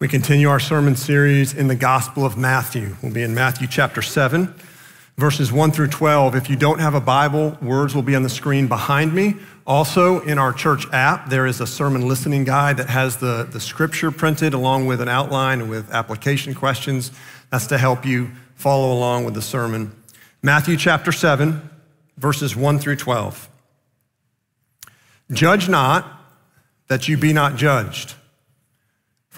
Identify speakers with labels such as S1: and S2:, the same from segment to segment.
S1: We continue our sermon series in the Gospel of Matthew. We'll be in Matthew chapter 7, verses 1 through 12. If you don't have a Bible, words will be on the screen behind me. Also, in our church app, there is a sermon listening guide that has the, the scripture printed along with an outline with application questions. That's to help you follow along with the sermon. Matthew chapter 7, verses 1 through 12. Judge not that you be not judged.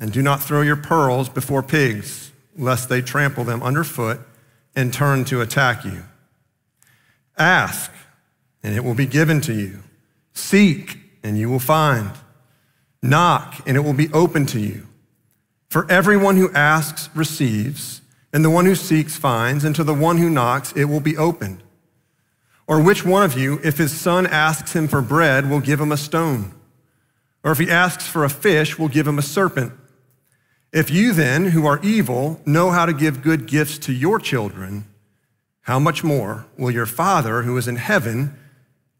S1: and do not throw your pearls before pigs, lest they trample them underfoot and turn to attack you. Ask, and it will be given to you. Seek, and you will find. Knock, and it will be open to you. For everyone who asks receives, and the one who seeks finds, and to the one who knocks it will be opened. Or which one of you, if his son asks him for bread, will give him a stone? Or if he asks for a fish, will give him a serpent? If you then, who are evil, know how to give good gifts to your children, how much more will your Father who is in heaven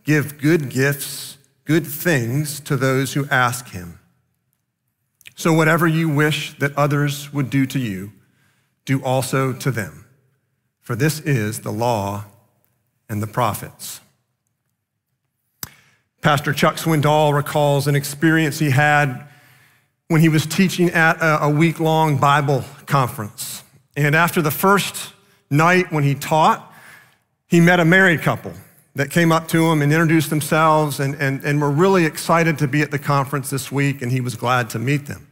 S1: give good gifts, good things to those who ask him? So, whatever you wish that others would do to you, do also to them. For this is the law and the prophets. Pastor Chuck Swindoll recalls an experience he had when he was teaching at a, week long Bible conference. And after the first night when he taught, he met a married couple that came up to him and introduced themselves and, and, and were really excited to be at the conference this week, and he was glad to meet them.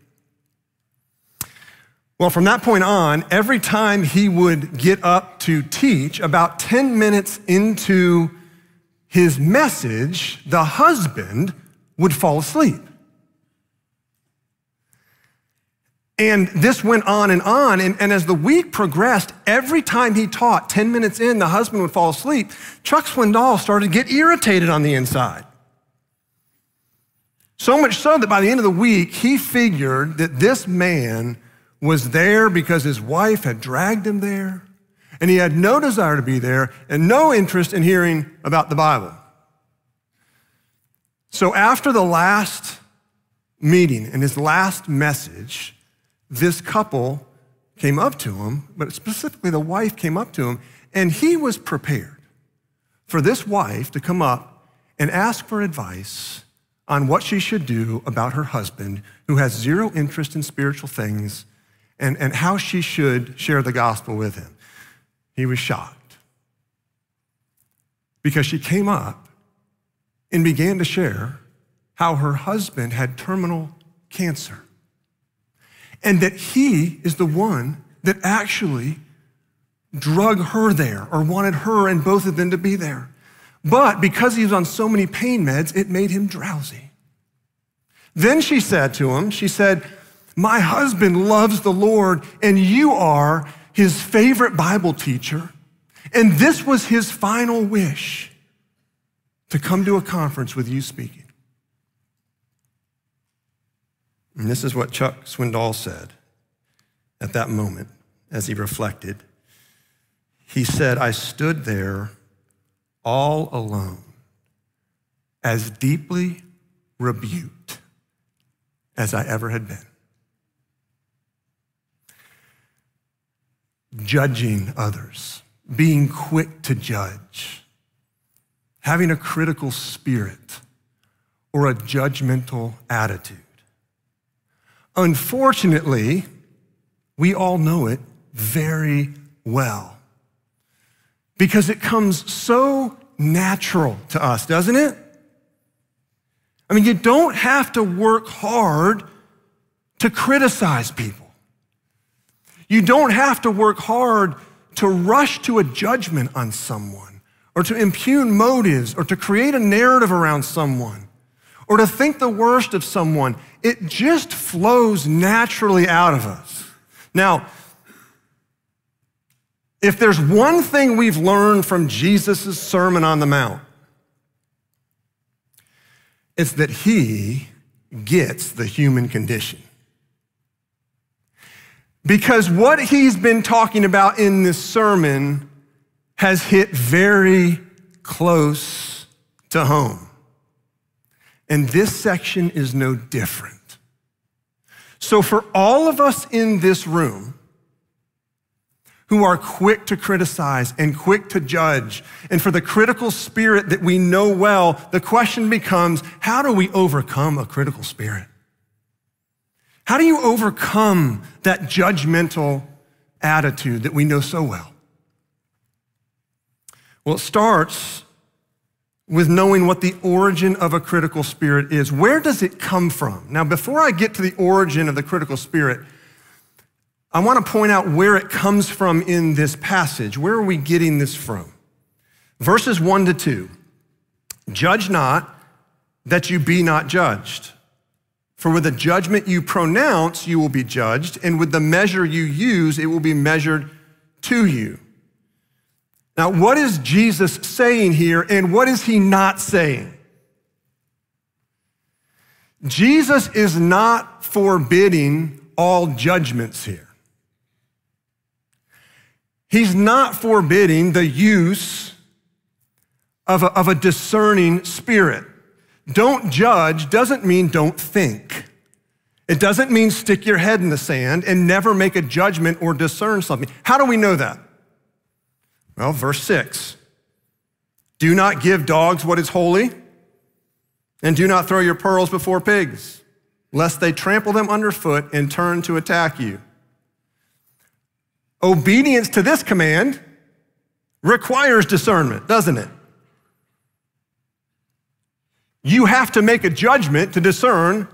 S1: Well, from that point on, every time he would get up to teach, about 10 minutes into his message, the husband would fall asleep. And this went on and on. And, and, as the week progressed, every time he taught, 10 minutes in, the husband would fall asleep. Chuck Swindoll started to get irritated on the inside. So much so that by the end of the week, he figured that this man was there because his wife had dragged him there, and he had no desire to be there and no interest in hearing about the Bible. So after the last meeting and his last message, this couple came up to him, but specifically the wife came up to him, and he was prepared for this wife to come up and ask for advice on what she should do about her husband who has zero interest in spiritual things and, and how she should share the gospel with him. He was shocked because she came up and began to share how her husband had terminal cancer and that he is the one that actually drug her there or wanted her and both of them to be there. But because he was on so many pain meds, it made him drowsy. Then she said to him, She said, My husband loves the Lord, and you are his favorite Bible teacher. And this was his final wish to come to a conference with you speaking. And this is what Chuck Swindoll said at that moment as he reflected. He said, I stood there all alone, as deeply rebuked as I ever had been. Judging others, being quick to judge, having a critical spirit or a judgmental attitude. Unfortunately, we all know it very well because it comes so natural to us, doesn't it? I mean, you don't have to work hard to criticize people. You don't have to work hard to rush to a judgment on someone or to impugn motives or to create a narrative around someone or to think the worst of someone. It just flows naturally out of us. Now, if there's one thing we've learned from Jesus' Sermon on the Mount, it's that he gets the human condition. Because what he's been talking about in this sermon has hit very close to home. And this section is no different. So, for all of us in this room who are quick to criticize and quick to judge, and for the critical spirit that we know well, the question becomes how do we overcome a critical spirit? How do you overcome that judgmental attitude that we know so well? Well, it starts with knowing what the origin of a critical spirit is. Where does it come from? Now, before I get to the origin of the critical spirit, I want to point out where it comes from in this passage. Where are we getting this from? Verses 1 to 2. Judge not that you be not judged. For with the judgment you pronounce, you will be judged, and with the measure you use, it will be measured to you. Now, what is Jesus saying here, and what is he not saying? Jesus is not forbidding all judgments here. He's not forbidding the use of a, of a discerning spirit. Don't judge doesn't mean don't think. It doesn't mean stick your head in the sand and never make a judgment or discern something. How do we know that? Well, verse 6 Do not give dogs what is holy, and do not throw your pearls before pigs, lest they trample them underfoot and turn to attack you. Obedience to this command requires discernment, doesn't it? You have to make a judgment to discern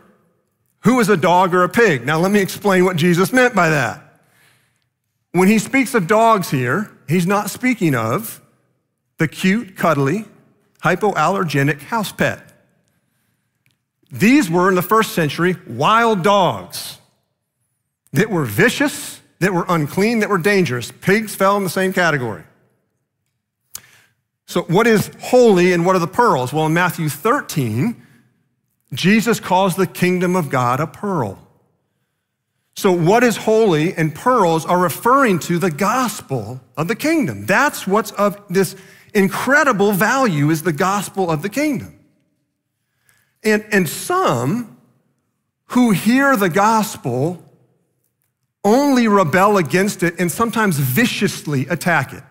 S1: who is a dog or a pig. Now, let me explain what Jesus meant by that. When he speaks of dogs here, he's not speaking of the cute, cuddly, hypoallergenic house pet. These were, in the first century, wild dogs that were vicious, that were unclean, that were dangerous. Pigs fell in the same category. So, what is holy and what are the pearls? Well, in Matthew 13, Jesus calls the kingdom of God a pearl. So, what is holy and pearls are referring to the gospel of the kingdom. That's what's of this incredible value is the gospel of the kingdom. And, and some who hear the gospel only rebel against it and sometimes viciously attack it.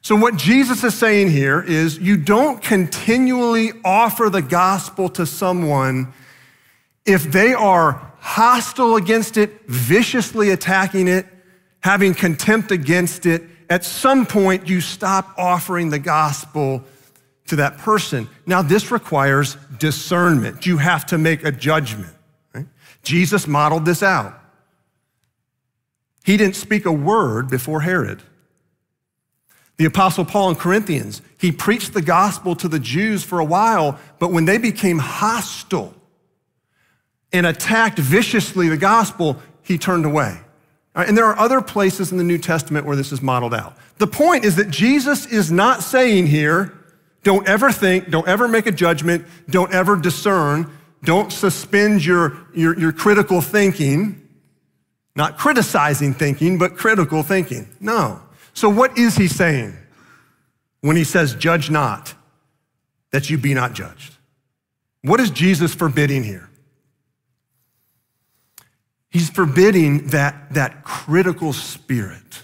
S1: So, what Jesus is saying here is you don't continually offer the gospel to someone if they are hostile against it, viciously attacking it, having contempt against it, at some point you stop offering the gospel to that person. Now, this requires discernment. You have to make a judgment. Right? Jesus modeled this out. He didn't speak a word before Herod. The Apostle Paul in Corinthians, he preached the gospel to the Jews for a while, but when they became hostile, and attacked viciously the gospel, he turned away. Right, and there are other places in the New Testament where this is modeled out. The point is that Jesus is not saying here, don't ever think, don't ever make a judgment, don't ever discern, don't suspend your, your, your critical thinking, not criticizing thinking, but critical thinking. No. So, what is he saying when he says, judge not, that you be not judged? What is Jesus forbidding here? He's forbidding that, that critical spirit.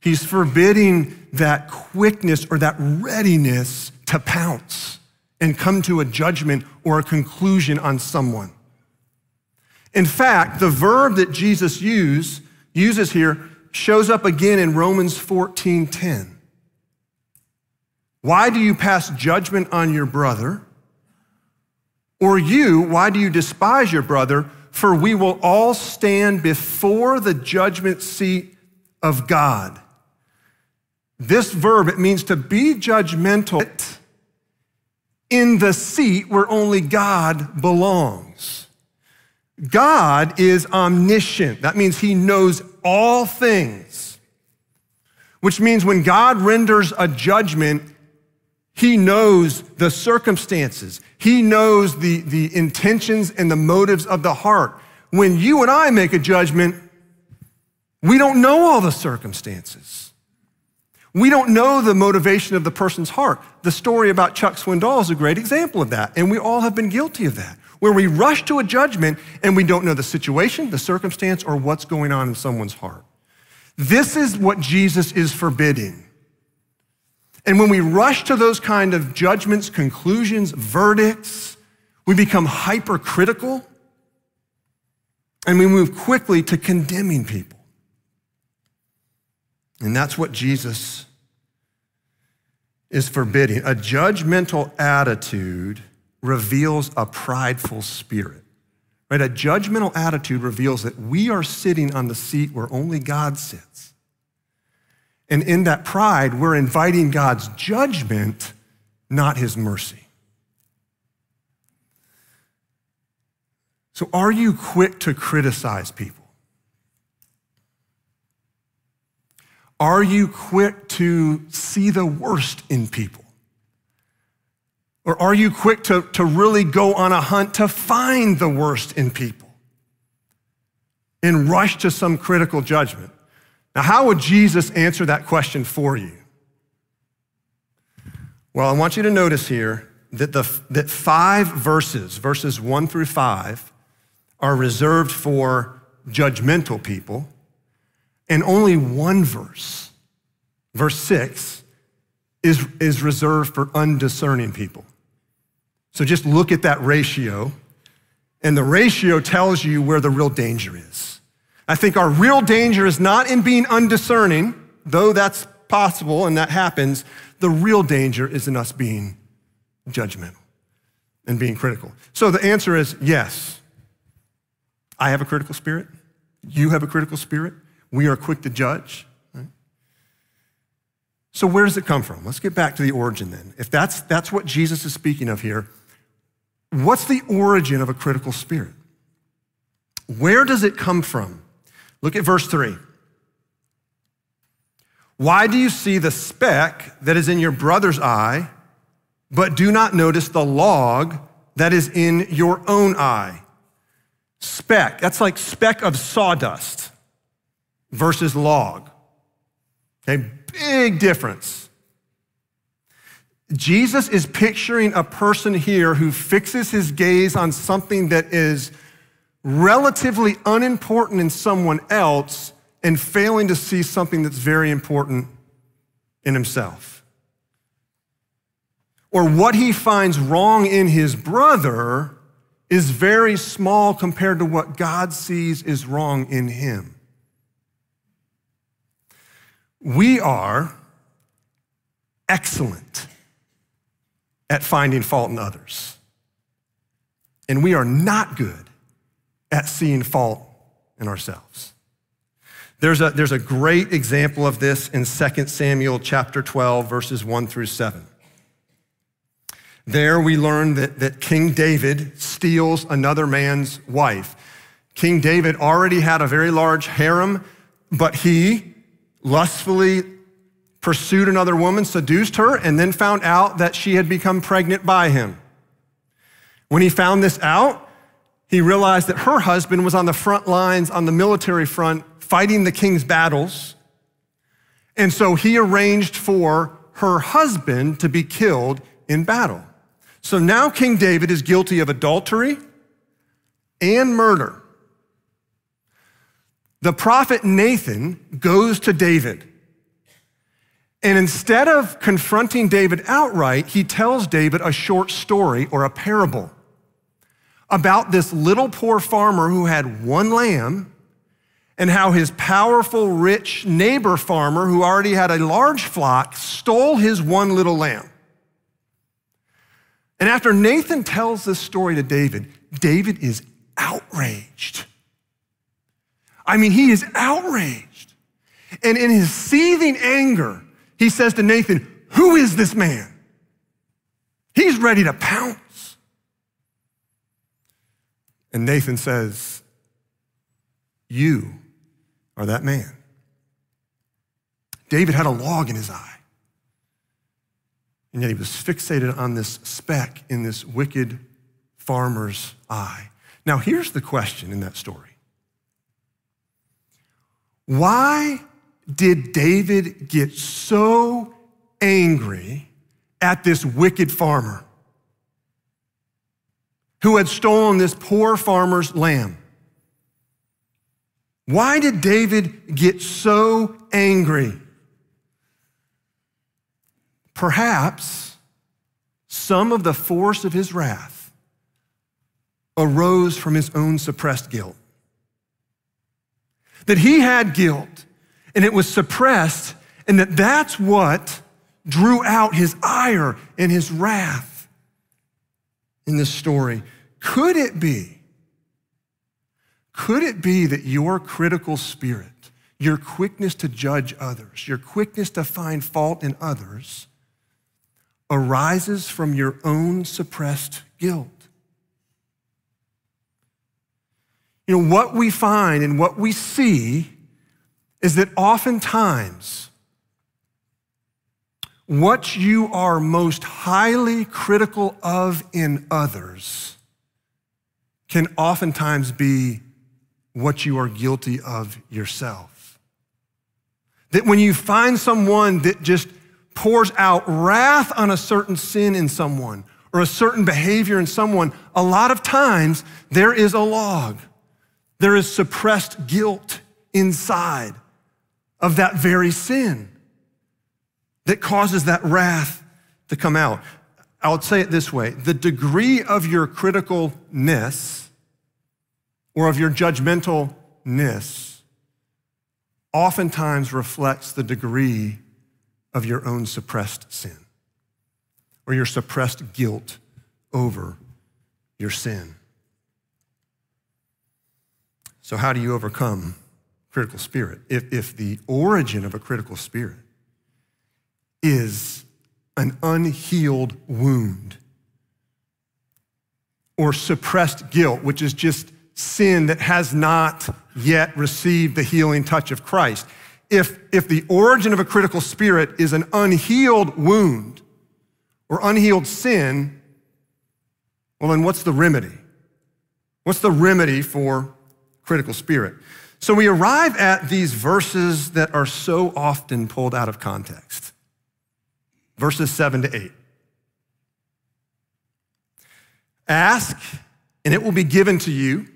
S1: He's forbidding that quickness or that readiness to pounce and come to a judgment or a conclusion on someone. In fact, the verb that Jesus use, uses here shows up again in Romans 14:10. Why do you pass judgment on your brother? Or you, why do you despise your brother? For we will all stand before the judgment seat of God. This verb, it means to be judgmental in the seat where only God belongs. God is omniscient. That means he knows all things, which means when God renders a judgment, he knows the circumstances. He knows the, the intentions and the motives of the heart. When you and I make a judgment, we don't know all the circumstances. We don't know the motivation of the person's heart. The story about Chuck Swindoll is a great example of that, and we all have been guilty of that, where we rush to a judgment and we don't know the situation, the circumstance, or what's going on in someone's heart. This is what Jesus is forbidding. And when we rush to those kind of judgments, conclusions, verdicts, we become hypercritical and we move quickly to condemning people. And that's what Jesus is forbidding. A judgmental attitude reveals a prideful spirit. Right? A judgmental attitude reveals that we are sitting on the seat where only God sits. And in that pride, we're inviting God's judgment, not his mercy. So, are you quick to criticize people? Are you quick to see the worst in people? Or are you quick to, to really go on a hunt to find the worst in people and rush to some critical judgment? Now, how would Jesus answer that question for you? Well, I want you to notice here that, the, that five verses, verses one through five, are reserved for judgmental people and only one verse, verse six, is, is reserved for undiscerning people. So just look at that ratio, and the ratio tells you where the real danger is. I think our real danger is not in being undiscerning, though that's possible and that happens. The real danger is in us being judgmental and being critical. So the answer is yes. I have a critical spirit. You have a critical spirit. We are quick to judge. So, where does it come from? Let's get back to the origin then. If that's, that's what Jesus is speaking of here, what's the origin of a critical spirit? Where does it come from? Look at verse 3. Why do you see the speck that is in your brother's eye, but do not notice the log that is in your own eye? Speck, that's like speck of sawdust versus log. Okay, big difference. Jesus is picturing a person here who fixes his gaze on something that is relatively unimportant in someone else and failing to see something that's very important in himself. Or what he finds wrong in his brother is very small compared to what God sees is wrong in him. We are excellent at finding fault in others. And we are not good at seeing fault in ourselves. There's a, there's a great example of this in 2 Samuel chapter 12, verses 1 through 7. There we learn that, that King David steals another man's wife. King David already had a very large harem, but he lustfully pursued another woman, seduced her, and then found out that she had become pregnant by him. When he found this out, he realized that her husband was on the front lines on the military front fighting the king's battles. And so he arranged for her husband to be killed in battle. So now King David is guilty of adultery and murder. The prophet Nathan goes to David. And instead of confronting David outright, he tells David a short story or a parable about this little poor farmer who had one lamb and how his powerful, rich neighbor farmer, who already had a large flock, stole his one little lamb. And after Nathan tells this story to David, David is outraged. I mean, he is outraged. And in his seething anger, he says to Nathan, Who is this man? He's ready to pounce. And Nathan says, You are that man. David had a log in his eye. And yet he was fixated on this speck in this wicked farmer's eye. Now, here's the question in that story Why did David get so angry at this wicked farmer who had stolen this poor farmer's lamb? Why did David get so angry? Perhaps some of the force of his wrath arose from his own suppressed guilt. That he had guilt and it was suppressed, and that that's what drew out his ire and his wrath in this story. Could it be? Could it be that your critical spirit, your quickness to judge others, your quickness to find fault in others, arises from your own suppressed guilt. You know, what we find and what we see is that oftentimes what you are most highly critical of in others can oftentimes be what you are guilty of yourself. That when you find someone that just pours out wrath on a certain sin in someone or a certain behavior in someone, a lot of times there is a log. There is suppressed guilt inside of that very sin that causes that wrath to come out. I'll say it this way the degree of your criticalness or of your judgmentalness oftentimes reflects the degree of your own suppressed sin or your suppressed guilt over your sin. So, how do you overcome critical spirit? If, if the origin of a critical spirit is an unhealed wound or suppressed guilt, which is just sin that has not yet received the healing touch of Christ if, if the origin of a critical spirit is an unhealed wound or unhealed sin, well, then what's the remedy? What's the remedy for critical spirit? So we arrive at these verses that are so often pulled out of context verses 7 to 8. Ask, and it will be given to you.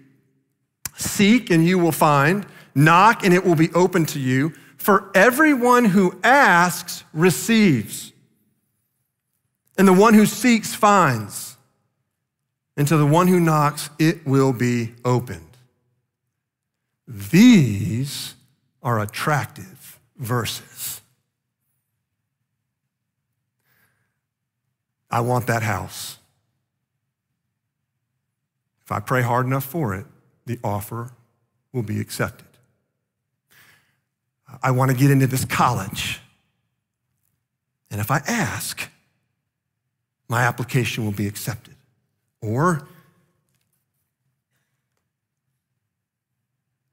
S1: Seek, and you will find. Knock, and it will be open to you. For everyone who asks receives, and the one who seeks finds, and to the one who knocks it will be opened. These are attractive verses. I want that house. If I pray hard enough for it, the offer will be accepted. I want to get into this college. And if I ask, my application will be accepted. Or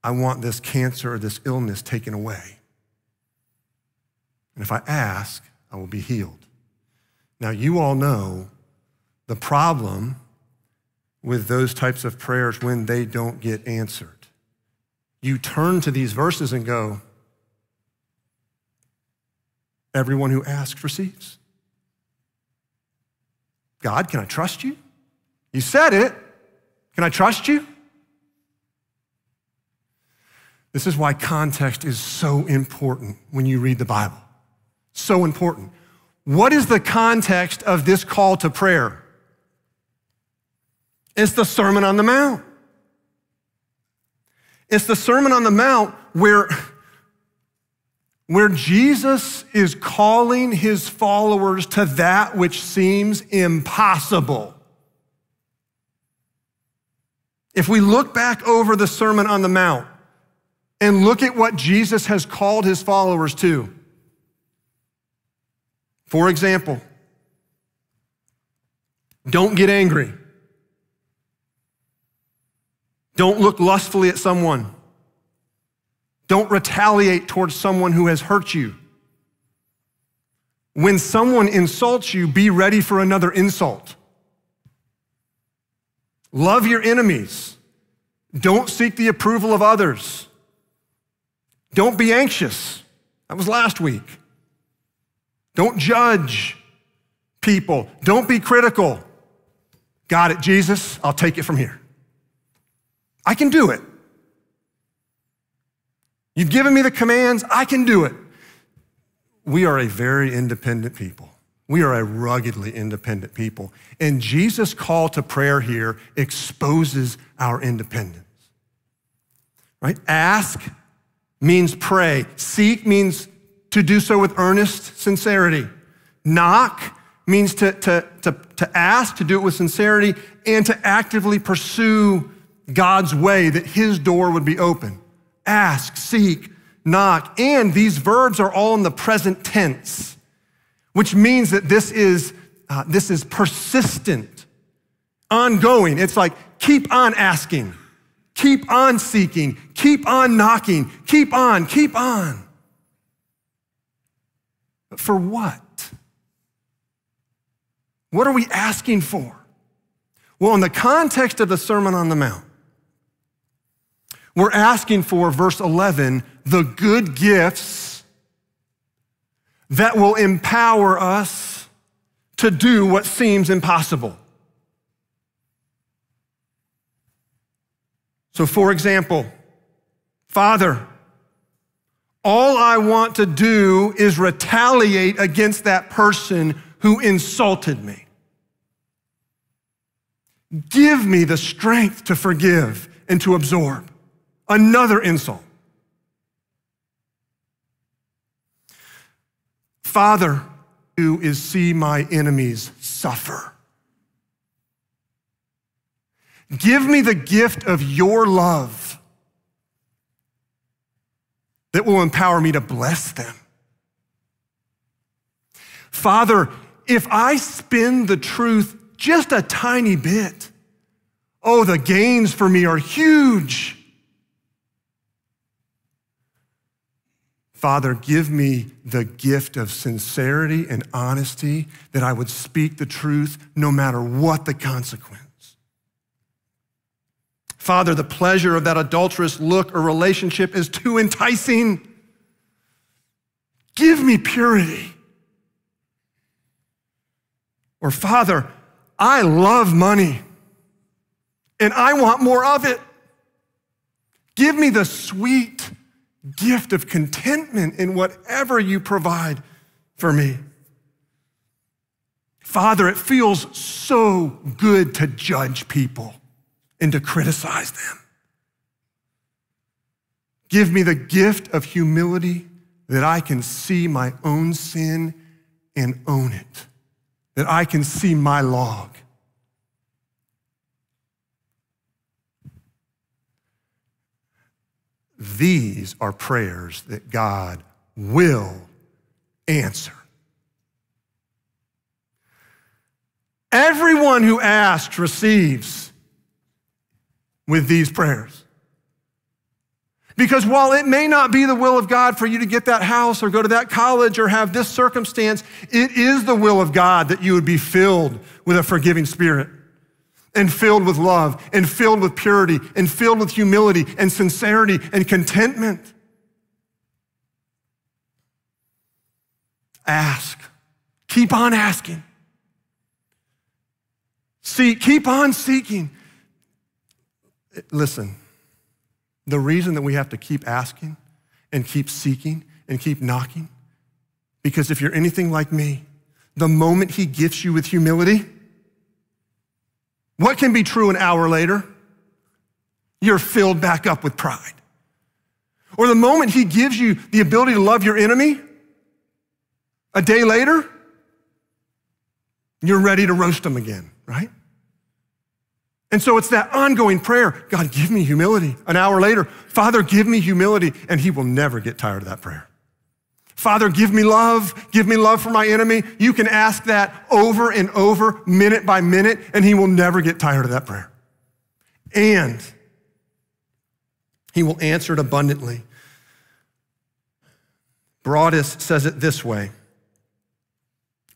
S1: I want this cancer or this illness taken away. And if I ask, I will be healed. Now, you all know the problem with those types of prayers when they don't get answered. You turn to these verses and go, Everyone who asks receives. God, can I trust you? You said it. Can I trust you? This is why context is so important when you read the Bible. So important. What is the context of this call to prayer? It's the Sermon on the Mount. It's the Sermon on the Mount where where Jesus is calling his followers to that which seems impossible. If we look back over the Sermon on the Mount and look at what Jesus has called his followers to, for example, Don't get angry. Don't look lustfully at someone. Don't retaliate towards someone who has hurt you. When someone insults you, be ready for another insult. Love your enemies. Don't seek the approval of others. Don't be anxious. That was last week. Don't judge people. Don't be critical. Got it, Jesus? I'll take it from here. I can do it. You've given me the commands, I can do it. We are a very independent people. We are a ruggedly independent people. And Jesus' call to prayer here exposes our independence. Right? Ask means pray. Seek means to do so with earnest sincerity. Knock means to, to, to, to ask, to do it with sincerity, and to actively pursue God's way that his door would be open ask, seek, knock. And these verbs are all in the present tense, which means that this is, uh, this is persistent, ongoing. It's like keep on asking, keep on seeking, keep on knocking, keep on, keep on. For what? What are we asking for? Well, in the context of the Sermon on the Mount, we're asking for, verse 11, the good gifts that will empower us to do what seems impossible. So, for example, Father, all I want to do is retaliate against that person who insulted me. Give me the strength to forgive and to absorb. Another insult. Father, who is see my enemies suffer. Give me the gift of your love that will empower me to bless them. Father, if I spin the truth just a tiny bit, oh, the gains for me are huge. Father, give me the gift of sincerity and honesty that I would speak the truth no matter what the consequence. Father, the pleasure of that adulterous look or relationship is too enticing. Give me purity. Or, Father, I love money and I want more of it. Give me the sweet, gift of contentment in whatever you provide for me. Father, it feels so good to judge people and to criticize them. Give me the gift of humility that I can see my own sin and own it, that I can see my log These are prayers that God will answer. Everyone who asks receives with these prayers. Because while it may not be the will of God for you to get that house or go to that college or have this circumstance, it is the will of God that you would be filled with a forgiving spirit and filled with love and filled with purity and filled with humility and sincerity and contentment. Ask. Keep on asking. See, keep on seeking. Listen, the reason that we have to keep asking and keep seeking and keep knocking, because if you're anything like me, the moment he gifts you with humility, what can be true an hour later? You're filled back up with pride. Or the moment he gives you the ability to love your enemy, a day later, you're ready to roast them again, right? And so it's that ongoing prayer God, give me humility. An hour later, Father, give me humility. And he will never get tired of that prayer. Father, give me love, give me love for my enemy. You can ask that over and over, minute by minute, and he will never get tired of that prayer. And he will answer it abundantly. Broadus says it this way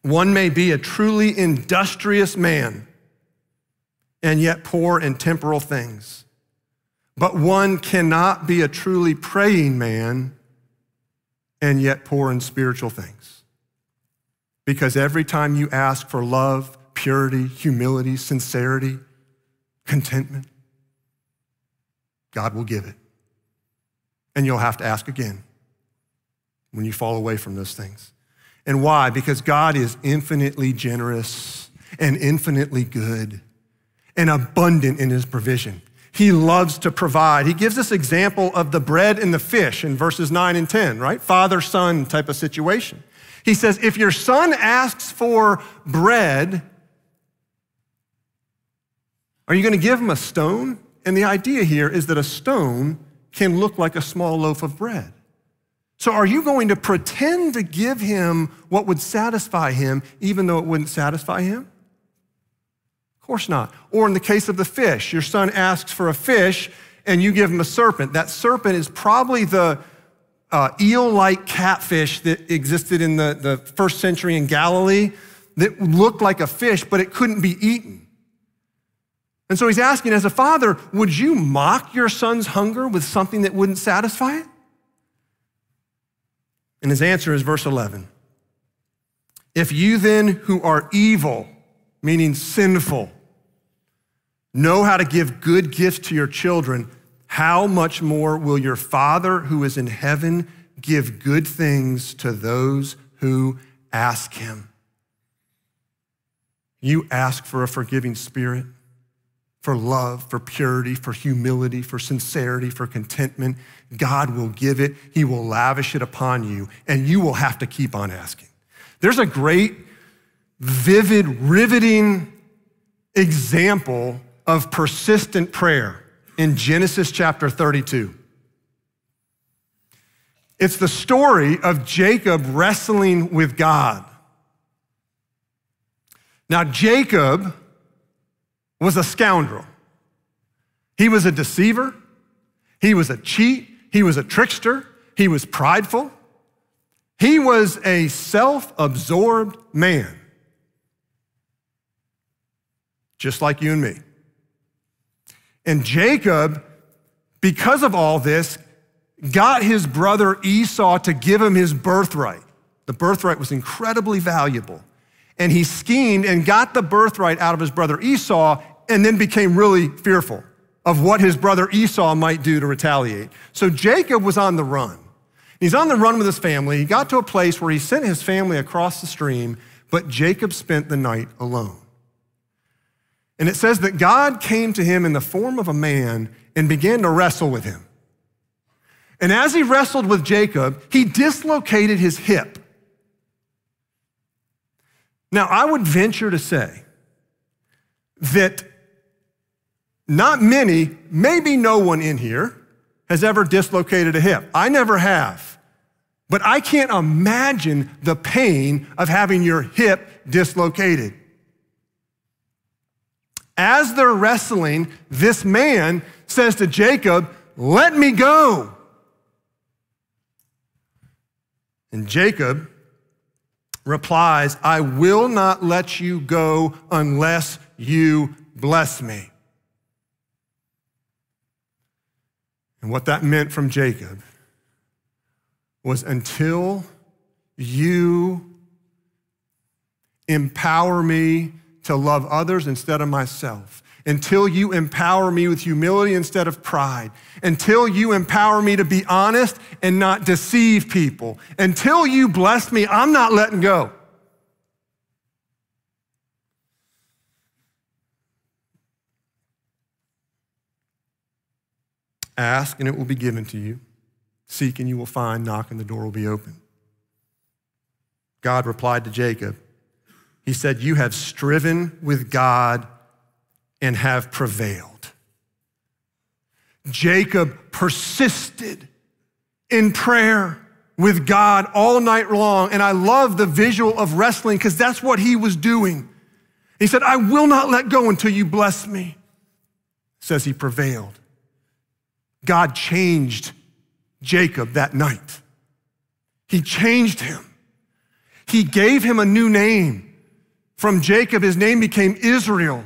S1: One may be a truly industrious man and yet poor in temporal things, but one cannot be a truly praying man and yet poor in spiritual things. Because every time you ask for love, purity, humility, sincerity, contentment, God will give it. And you'll have to ask again when you fall away from those things. And why? Because God is infinitely generous and infinitely good and abundant in his provision. He loves to provide. He gives us example of the bread and the fish in verses 9 and 10, right? Father son type of situation. He says, if your son asks for bread, are you going to give him a stone? And the idea here is that a stone can look like a small loaf of bread. So, are you going to pretend to give him what would satisfy him, even though it wouldn't satisfy him? Of course not. Or in the case of the fish, your son asks for a fish and you give him a serpent. That serpent is probably the uh, eel like catfish that existed in the, the first century in Galilee that looked like a fish, but it couldn't be eaten. And so he's asking, as a father, would you mock your son's hunger with something that wouldn't satisfy it? And his answer is verse 11. If you then, who are evil, meaning sinful, know how to give good gifts to your children, how much more will your Father who is in heaven give good things to those who ask him? You ask for a forgiving spirit, for love, for purity, for humility, for sincerity, for contentment. God will give it, He will lavish it upon you, and you will have to keep on asking. There's a great vivid, riveting example of persistent prayer in Genesis chapter 32. It's the story of Jacob wrestling with God. Now, Jacob was a scoundrel. He was a deceiver. He was a cheat. He was a trickster. He was prideful. He was a self absorbed man just like you and me. And Jacob, because of all this, got his brother Esau to give him his birthright. The birthright was incredibly valuable. And he schemed and got the birthright out of his brother Esau and then became really fearful of what his brother Esau might do to retaliate. So Jacob was on the run. He's on the run with his family. He got to a place where he sent his family across the stream, but Jacob spent the night alone. And it says that God came to him in the form of a man and began to wrestle with him. And as he wrestled with Jacob, he dislocated his hip. Now, I would venture to say that not many, maybe no one in here, has ever dislocated a hip. I never have. But I can't imagine the pain of having your hip dislocated. As they're wrestling, this man says to Jacob, Let me go. And Jacob replies, I will not let you go unless you bless me. And what that meant from Jacob was until you empower me to love others instead of myself, until you empower me with humility instead of pride, until you empower me to be honest and not deceive people, until you bless me, I'm not letting go. Ask and it will be given to you. Seek and you will find. Knock and the door will be open. God replied to Jacob, he said, You have striven with God and have prevailed. Jacob persisted in prayer with God all night long. And I love the visual of wrestling because that's what he was doing. He said, I will not let go until you bless me. Says he prevailed. God changed Jacob that night. He changed him. He gave him a new name. From Jacob, his name became Israel.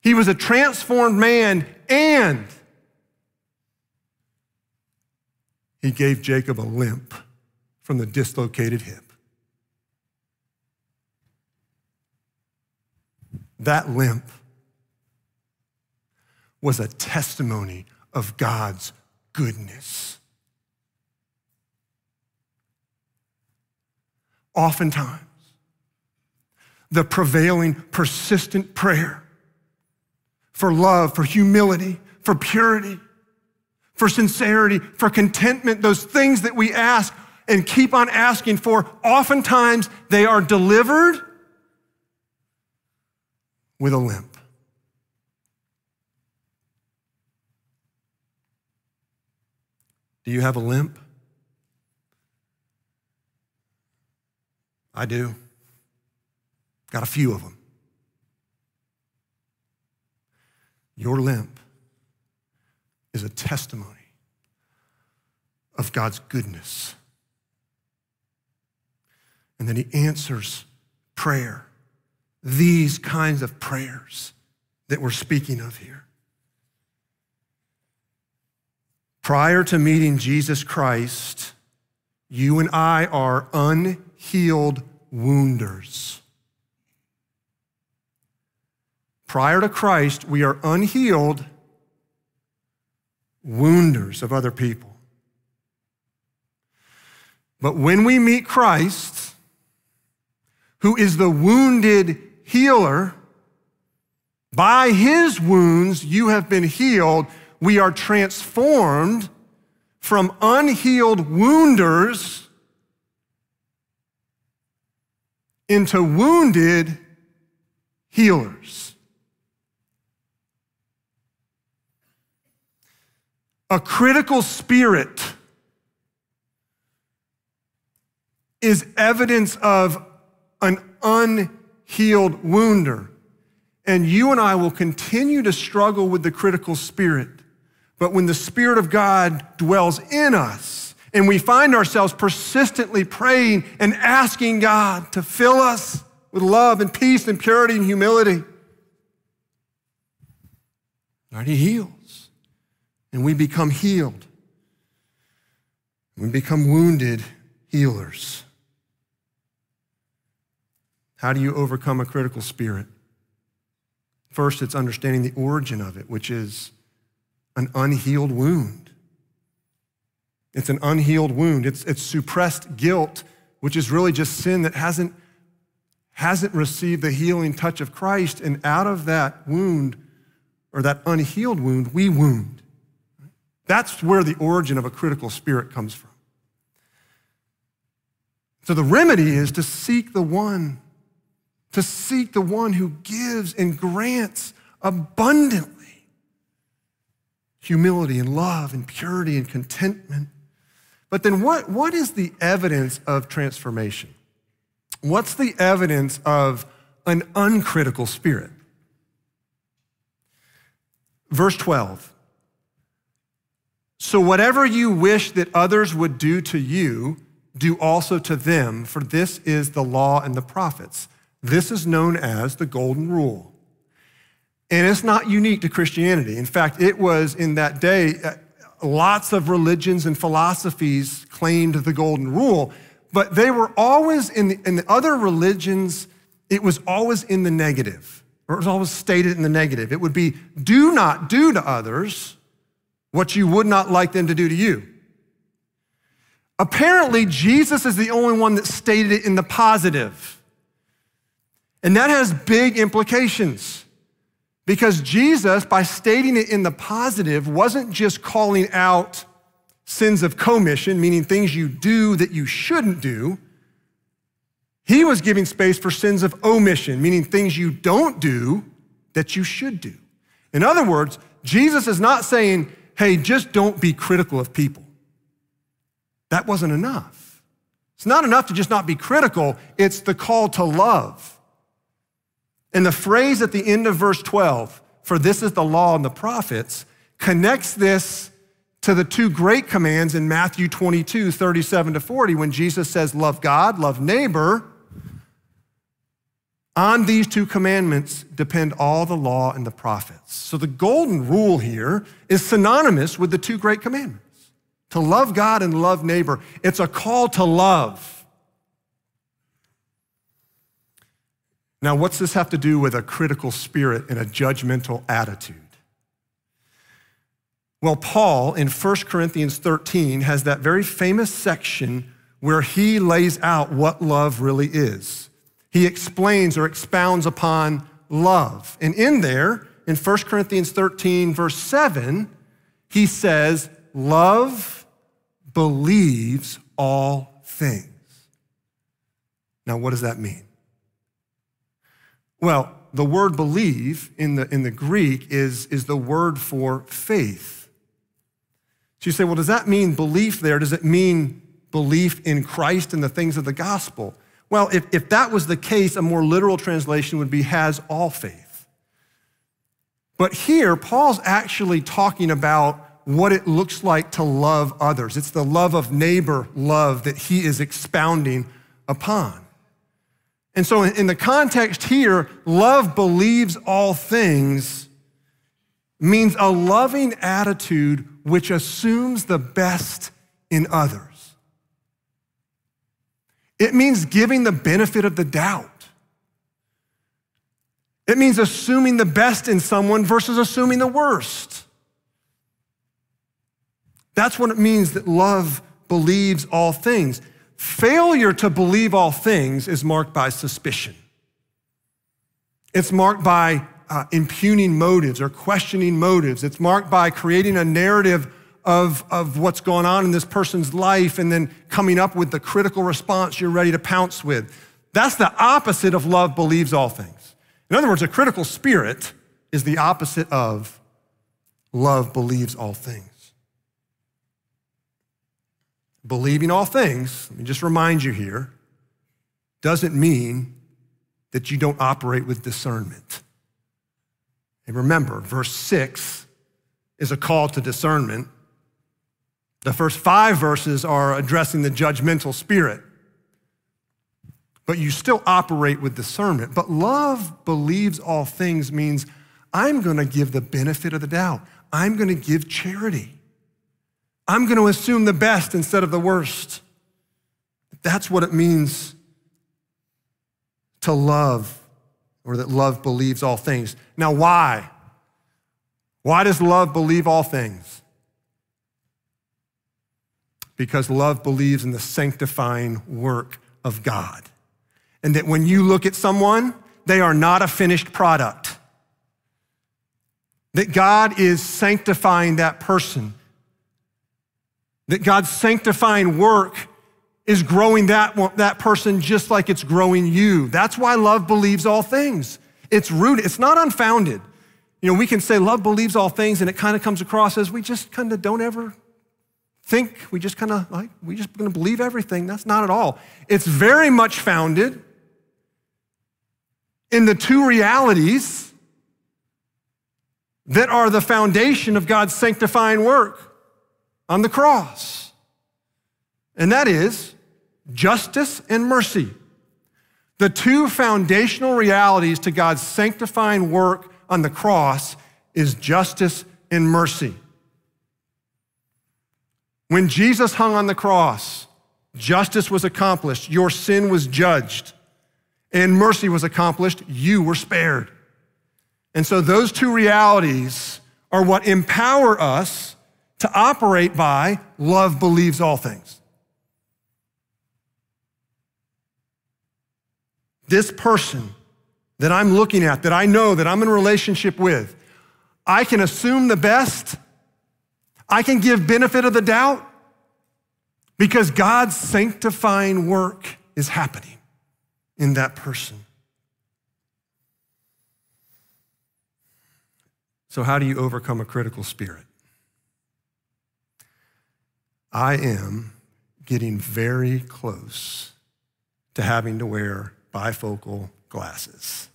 S1: He was a transformed man and he gave Jacob a limp from the dislocated hip. That limp was a testimony of God's goodness. Oftentimes, the prevailing, persistent prayer for love, for humility, for purity, for sincerity, for contentment, those things that we ask and keep on asking for, oftentimes they are delivered with a limp. Do you have a limp? I do. Got a few of them. Your limp is a testimony of God's goodness. And then He answers prayer, these kinds of prayers that we're speaking of here. Prior to meeting Jesus Christ, you and I are unhealed wounders. Prior to Christ, we are unhealed wounders of other people. But when we meet Christ, who is the wounded healer, by his wounds you have been healed. We are transformed from unhealed wounders into wounded healers. A critical spirit is evidence of an unhealed wounder. And you and I will continue to struggle with the critical spirit. But when the Spirit of God dwells in us and we find ourselves persistently praying and asking God to fill us with love and peace and purity and humility, right, He heals. And we become healed. We become wounded healers. How do you overcome a critical spirit? First, it's understanding the origin of it, which is an unhealed wound. It's an unhealed wound. It's, it's suppressed guilt, which is really just sin that hasn't, hasn't received the healing touch of Christ. And out of that wound, or that unhealed wound, we wound. That's where the origin of a critical spirit comes from. So the remedy is to seek the one to seek the one who gives and grants abundantly humility and love and purity and contentment. But then, what, what is the evidence of transformation? What's the evidence of an uncritical spirit? Verse 12. So, whatever you wish that others would do to you, do also to them, for this is the law and the prophets. This is known as the Golden Rule. And it's not unique to Christianity. In fact, it was in that day, uh, lots of religions and philosophies claimed the Golden Rule, but they were always in the, in the other religions, it was always in the negative, or it was always stated in the negative. It would be do not do to others what you would not like them to do to you. Apparently, Jesus is the only one that stated it in the positive. And that has big implications because Jesus, by stating it in the positive, wasn't just calling out sins of commission, meaning things you do that you shouldn't do. He was giving space for sins of omission, meaning things you don't do that you should do. In other words, Jesus is not saying, hey, just don't be critical of people. that wasn't enough. It's not enough to just not be critical, it's the call to love. And the phrase at the end of verse 12, for this is the law and the prophets, connects this to the two great commands in Matthew 22, 37 to 40, when Jesus says, Love God, love neighbor. On these two commandments depend all the law and the prophets. So the golden rule here is synonymous with the two great commandments to love God and love neighbor. It's a call to love. Now, what's this have to do with a critical spirit and a judgmental attitude? Well, Paul in 1 Corinthians 13 has that very famous section where he lays out what love really is. He explains or expounds upon love. And in there, in 1 Corinthians 13, verse 7, he says, Love believes all things. Now, what does that mean? Well, the word believe in the, in the Greek is, is the word for faith. So you say, well, does that mean belief there? Does it mean belief in Christ and the things of the gospel? Well, if, if that was the case, a more literal translation would be has all faith. But here, Paul's actually talking about what it looks like to love others. It's the love of neighbor love that he is expounding upon. And so, in the context here, love believes all things means a loving attitude which assumes the best in others. It means giving the benefit of the doubt. It means assuming the best in someone versus assuming the worst. That's what it means that love believes all things. Failure to believe all things is marked by suspicion. It's marked by uh, impugning motives or questioning motives. It's marked by creating a narrative of, of what's going on in this person's life and then coming up with the critical response you're ready to pounce with. That's the opposite of love believes all things. In other words, a critical spirit is the opposite of love believes all things. Believing all things, let me just remind you here, doesn't mean that you don't operate with discernment. And remember, verse 6 is a call to discernment. The first five verses are addressing the judgmental spirit. But you still operate with discernment. But love believes all things means I'm going to give the benefit of the doubt. I'm going to give charity. I'm going to assume the best instead of the worst. That's what it means to love or that love believes all things. Now, why? Why does love believe all things? Because love believes in the sanctifying work of God. And that when you look at someone, they are not a finished product. That God is sanctifying that person. That God's sanctifying work is growing that, that person just like it's growing you. That's why love believes all things. It's rooted, it's not unfounded. You know, we can say love believes all things, and it kind of comes across as we just kind of don't ever think, we just kind of like, we just gonna believe everything. That's not at all. It's very much founded in the two realities that are the foundation of God's sanctifying work on the cross. And that is justice and mercy. The two foundational realities to God's sanctifying work on the cross is justice and mercy. When Jesus hung on the cross, justice was accomplished, your sin was judged, and mercy was accomplished, you were spared. And so those two realities are what empower us to operate by love believes all things. this person that I'm looking at, that I know, that I'm in relationship with, I can assume the best. I can give benefit of the doubt because God's sanctifying work is happening in that person. So, how do you overcome a critical spirit? I am getting very close to having to wear bifocal glasses.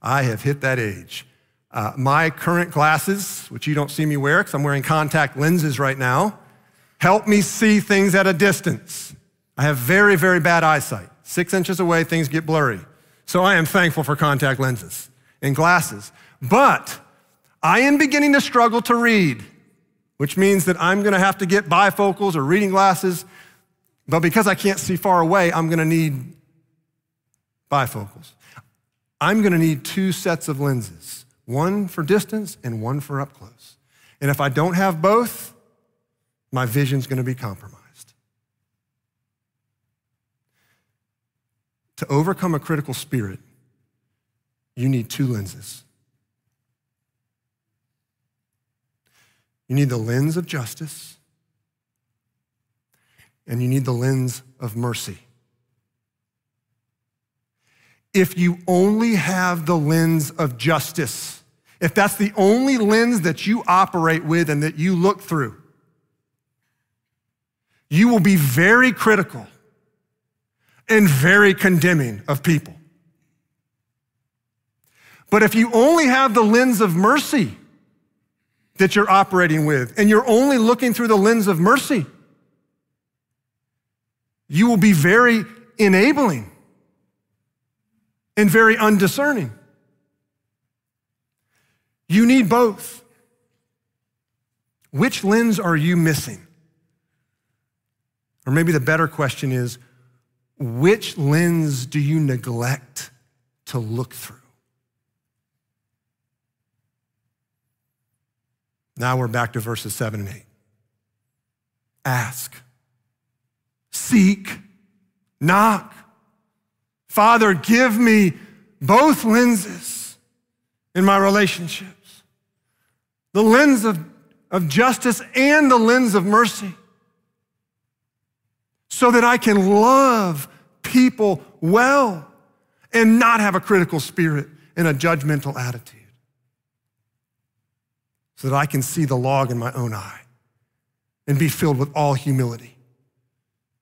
S1: I have hit that age. Uh, my current glasses, which you don't see me wear because I'm wearing contact lenses right now, help me see things at a distance. I have very, very bad eyesight. Six inches away, things get blurry. So I am thankful for contact lenses and glasses. But I am beginning to struggle to read, which means that I'm going to have to get bifocals or reading glasses. But because I can't see far away, I'm going to need bifocals. I'm going to need two sets of lenses one for distance and one for up close. And if I don't have both, my vision's going to be compromised. To overcome a critical spirit, you need two lenses. You need the lens of justice, and you need the lens of mercy. If you only have the lens of justice, if that's the only lens that you operate with and that you look through, you will be very critical and very condemning of people. But if you only have the lens of mercy that you're operating with, and you're only looking through the lens of mercy, you will be very enabling and very undiscerning. You need both. Which lens are you missing? Or maybe the better question is which lens do you neglect to look through? Now we're back to verses 7 and 8. Ask, seek, knock. Father, give me both lenses in my relationships the lens of, of justice and the lens of mercy so that I can love people well and not have a critical spirit and a judgmental attitude so that I can see the log in my own eye and be filled with all humility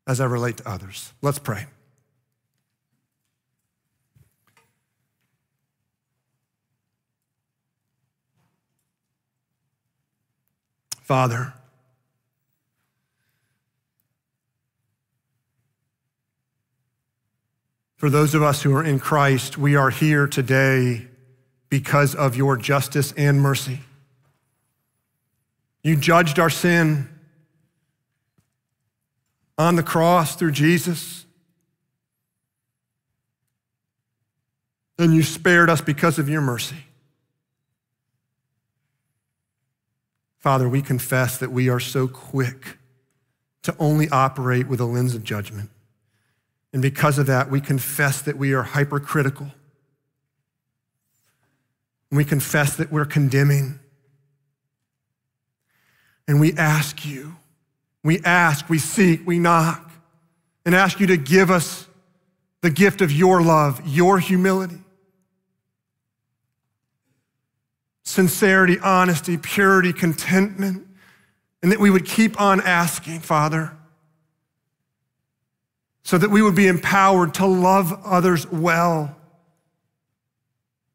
S1: as I relate to others. Let's pray. Father, for those of us who are in Christ, we are here today because of your justice and mercy. You judged our sin on the cross through Jesus. And you spared us because of your mercy. Father, we confess that we are so quick to only operate with a lens of judgment. And because of that, we confess that we are hypercritical. We confess that we're condemning. And we ask you, we ask, we seek, we knock, and ask you to give us the gift of your love, your humility, sincerity, honesty, purity, contentment, and that we would keep on asking, Father, so that we would be empowered to love others well,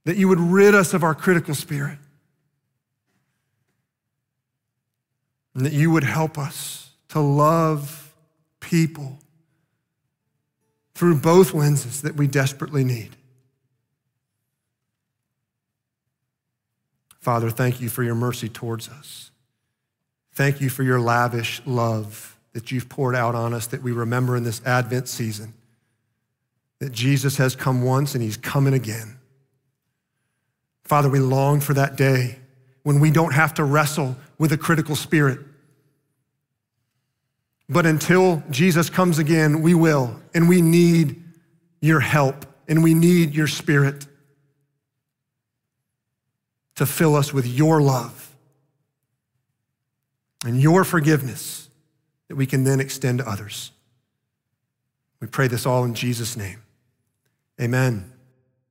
S1: that you would rid us of our critical spirit. and that you would help us to love people through both lenses that we desperately need. Father, thank you for your mercy towards us. Thank you for your lavish love that you've poured out on us that we remember in this Advent season. That Jesus has come once and he's coming again. Father, we long for that day when we don't have to wrestle with a critical spirit, but until Jesus comes again, we will. And we need your help and we need your spirit to fill us with your love and your forgiveness that we can then extend to others. We pray this all in Jesus' name. Amen.